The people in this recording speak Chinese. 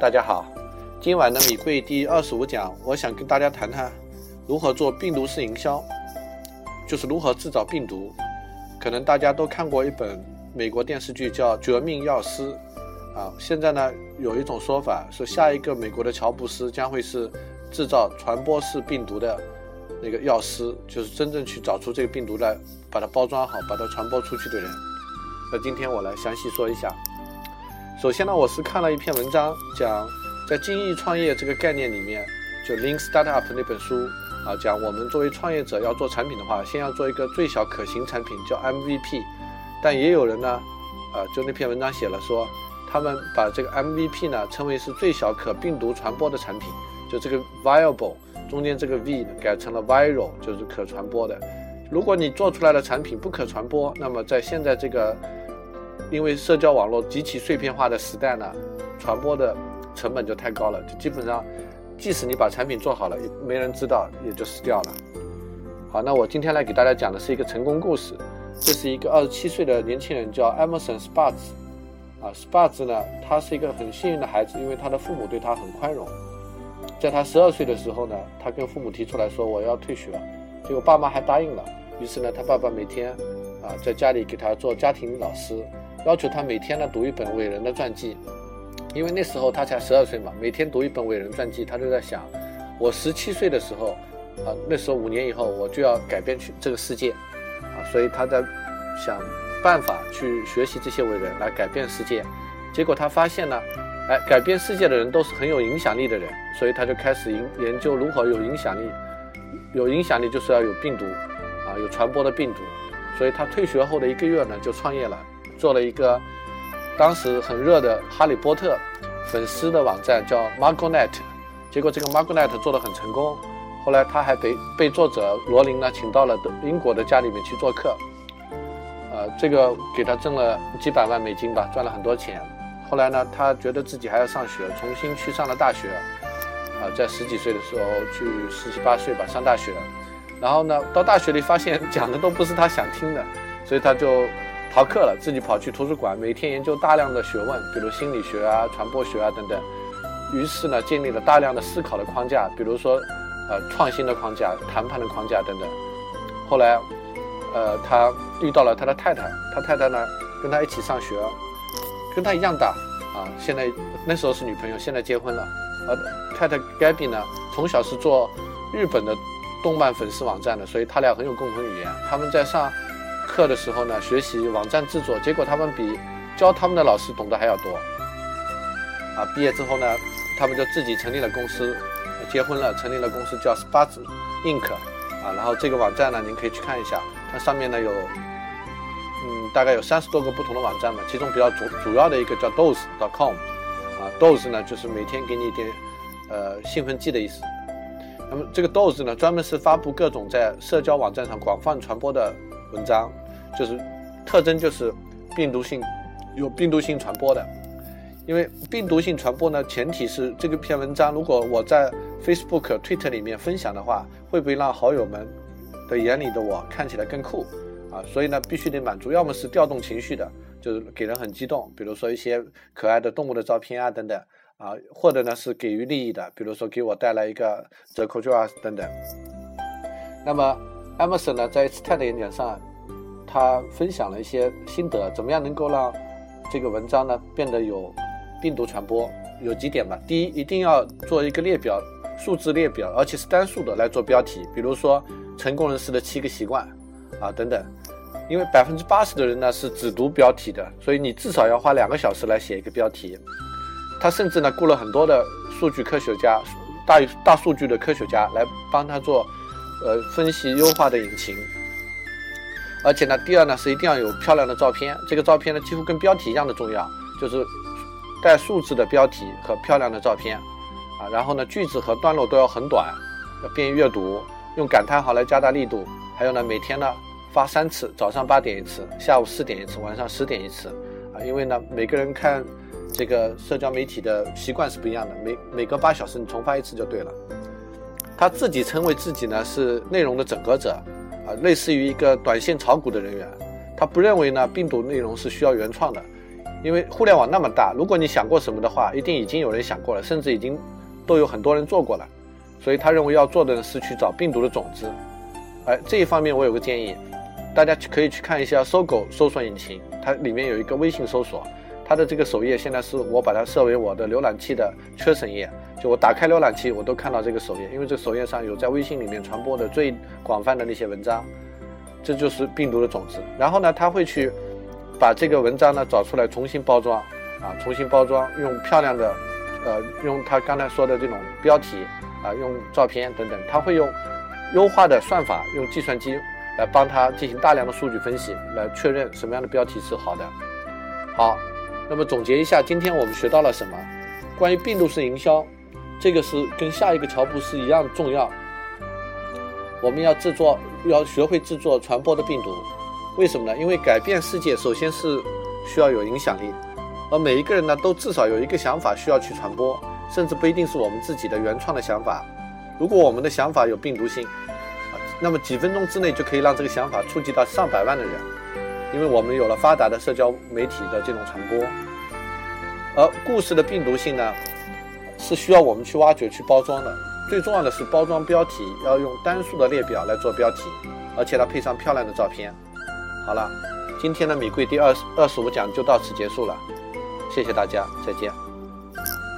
大家好，今晚的米贵第二十五讲，我想跟大家谈谈如何做病毒式营销，就是如何制造病毒。可能大家都看过一本美国电视剧叫《绝命药师》啊，现在呢有一种说法说，下一个美国的乔布斯将会是制造传播式病毒的那个药师，就是真正去找出这个病毒来，把它包装好，把它传播出去的人。那今天我来详细说一下。首先呢，我是看了一篇文章，讲在精益创业这个概念里面，就 Lean Startup 那本书啊，讲我们作为创业者要做产品的话，先要做一个最小可行产品，叫 MVP。但也有人呢，啊，就那篇文章写了说，他们把这个 MVP 呢称为是最小可病毒传播的产品，就这个 Viable 中间这个 V 改成了 Viral，就是可传播的。如果你做出来的产品不可传播，那么在现在这个因为社交网络极其碎片化的时代呢，传播的成本就太高了，就基本上，即使你把产品做好了，也没人知道，也就死掉了。好，那我今天来给大家讲的是一个成功故事。这是一个二十七岁的年轻人，叫 Emerson Sparks。啊，Sparks 呢，他是一个很幸运的孩子，因为他的父母对他很宽容。在他十二岁的时候呢，他跟父母提出来说我要退学，结果爸妈还答应了。于是呢，他爸爸每天啊在家里给他做家庭老师。要求他每天呢读一本伟人的传记，因为那时候他才十二岁嘛，每天读一本伟人传记，他就在想，我十七岁的时候，啊，那时候五年以后我就要改变去这个世界，啊，所以他在想办法去学习这些伟人来改变世界。结果他发现呢，哎，改变世界的人都是很有影响力的人，所以他就开始研研究如何有影响力。有影响力就是要有病毒，啊，有传播的病毒。所以他退学后的一个月呢，就创业了。做了一个当时很热的《哈利波特》粉丝的网站，叫 Margonet。结果这个 Margonet 做得很成功。后来他还被被作者罗琳呢请到了英国的家里面去做客，呃，这个给他挣了几百万美金吧，赚了很多钱。后来呢，他觉得自己还要上学，重新去上了大学。啊，在十几岁的时候去十七八岁吧上大学，然后呢，到大学里发现讲的都不是他想听的，所以他就。逃课了，自己跑去图书馆，每天研究大量的学问，比如心理学啊、传播学啊等等。于是呢，建立了大量的思考的框架，比如说，呃，创新的框架、谈判的框架等等。后来，呃，他遇到了他的太太，他太太呢跟他一起上学，跟他一样大啊。现在那时候是女朋友，现在结婚了。而太太 Gabby 呢，从小是做日本的动漫粉丝网站的，所以他俩很有共同语言。他们在上。课的时候呢，学习网站制作，结果他们比教他们的老师懂得还要多。啊，毕业之后呢，他们就自己成立了公司，结婚了，成立了公司叫 Sparks Inc。啊，然后这个网站呢，您可以去看一下，它上面呢有，嗯，大概有三十多个不同的网站嘛，其中比较主主要的一个叫 Dose.com。啊，Dose 呢就是每天给你一点呃兴奋剂的意思。那么这个 Dose 呢，专门是发布各种在社交网站上广泛传播的文章。就是特征就是病毒性有病毒性传播的，因为病毒性传播呢，前提是这个篇文章如果我在 Facebook、Twitter 里面分享的话，会不会让好友们的眼里的我看起来更酷啊？所以呢，必须得满足，要么是调动情绪的，就是给人很激动，比如说一些可爱的动物的照片啊等等啊，或者呢是给予利益的，比如说给我带来一个折扣券啊等等。那么 Amazon 呢，在一次 TED 演讲上。他分享了一些心得，怎么样能够让这个文章呢变得有病毒传播？有几点吧。第一，一定要做一个列表，数字列表，而且是单数的来做标题，比如说成功人士的七个习惯啊等等。因为百分之八十的人呢是只读标题的，所以你至少要花两个小时来写一个标题。他甚至呢雇了很多的数据科学家、大大数据的科学家来帮他做呃分析优化的引擎。而且呢，第二呢是一定要有漂亮的照片，这个照片呢几乎跟标题一样的重要，就是带数字的标题和漂亮的照片，啊，然后呢句子和段落都要很短，要便于阅读，用感叹号来加大力度，还有呢每天呢发三次，早上八点一次，下午四点一次，晚上十点一次，啊，因为呢每个人看这个社交媒体的习惯是不一样的，每每隔八小时你重发一次就对了。他自己称为自己呢是内容的整合者。啊，类似于一个短线炒股的人员，他不认为呢病毒内容是需要原创的，因为互联网那么大，如果你想过什么的话，一定已经有人想过了，甚至已经都有很多人做过了。所以他认为要做的是去找病毒的种子。哎，这一方面我有个建议，大家可以去看一下搜狗搜索引擎，它里面有一个微信搜索，它的这个首页现在是我把它设为我的浏览器的缺省页，就我打开浏览器我都看到这个首页，因为这首页上有在微信里面传播的最广泛的那些文章，这就是病毒的种子。然后呢，他会去。把这个文章呢找出来重新包装，啊，重新包装，用漂亮的，呃，用他刚才说的这种标题，啊，用照片等等，他会用优化的算法，用计算机来帮他进行大量的数据分析，来确认什么样的标题是好的。好，那么总结一下，今天我们学到了什么？关于病毒式营销，这个是跟下一个乔布斯一样重要。我们要制作，要学会制作传播的病毒。为什么呢？因为改变世界首先是需要有影响力，而每一个人呢都至少有一个想法需要去传播，甚至不一定是我们自己的原创的想法。如果我们的想法有病毒性，那么几分钟之内就可以让这个想法触及到上百万的人，因为我们有了发达的社交媒体的这种传播。而故事的病毒性呢，是需要我们去挖掘、去包装的。最重要的是包装标题要用单数的列表来做标题，而且它配上漂亮的照片。好了，今天的米贵第二二十五讲就到此结束了，谢谢大家，再见。